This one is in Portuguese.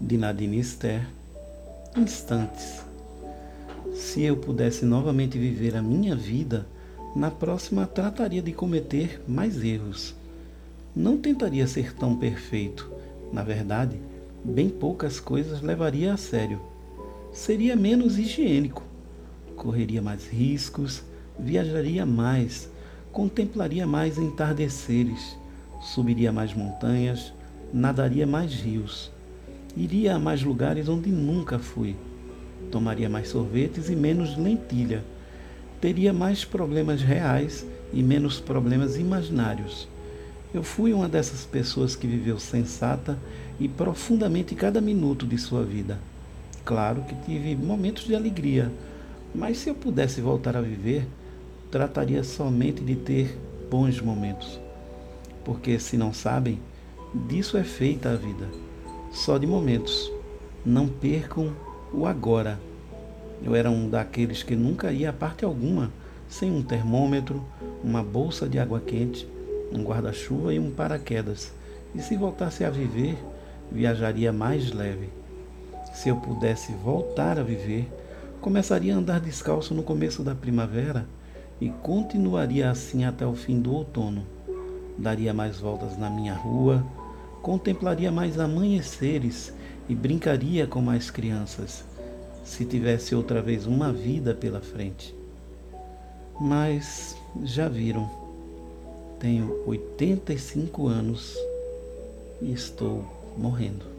de Nadine Esther, instantes. Se eu pudesse novamente viver a minha vida, na próxima trataria de cometer mais erros. Não tentaria ser tão perfeito. Na verdade, bem poucas coisas levaria a sério. Seria menos higiênico, correria mais riscos, viajaria mais, contemplaria mais entardeceres, subiria mais montanhas, nadaria mais rios, iria a mais lugares onde nunca fui, tomaria mais sorvetes e menos lentilha, teria mais problemas reais e menos problemas imaginários. Eu fui uma dessas pessoas que viveu sensata e profundamente cada minuto de sua vida. Claro que tive momentos de alegria, mas se eu pudesse voltar a viver, trataria somente de ter bons momentos. Porque, se não sabem, disso é feita a vida. Só de momentos. Não percam o agora. Eu era um daqueles que nunca ia a parte alguma sem um termômetro, uma bolsa de água quente, um guarda-chuva e um paraquedas. E se voltasse a viver, viajaria mais leve. Se eu pudesse voltar a viver, começaria a andar descalço no começo da primavera e continuaria assim até o fim do outono. Daria mais voltas na minha rua, contemplaria mais amanheceres e brincaria com mais crianças, se tivesse outra vez uma vida pela frente. Mas já viram, tenho 85 anos e estou morrendo.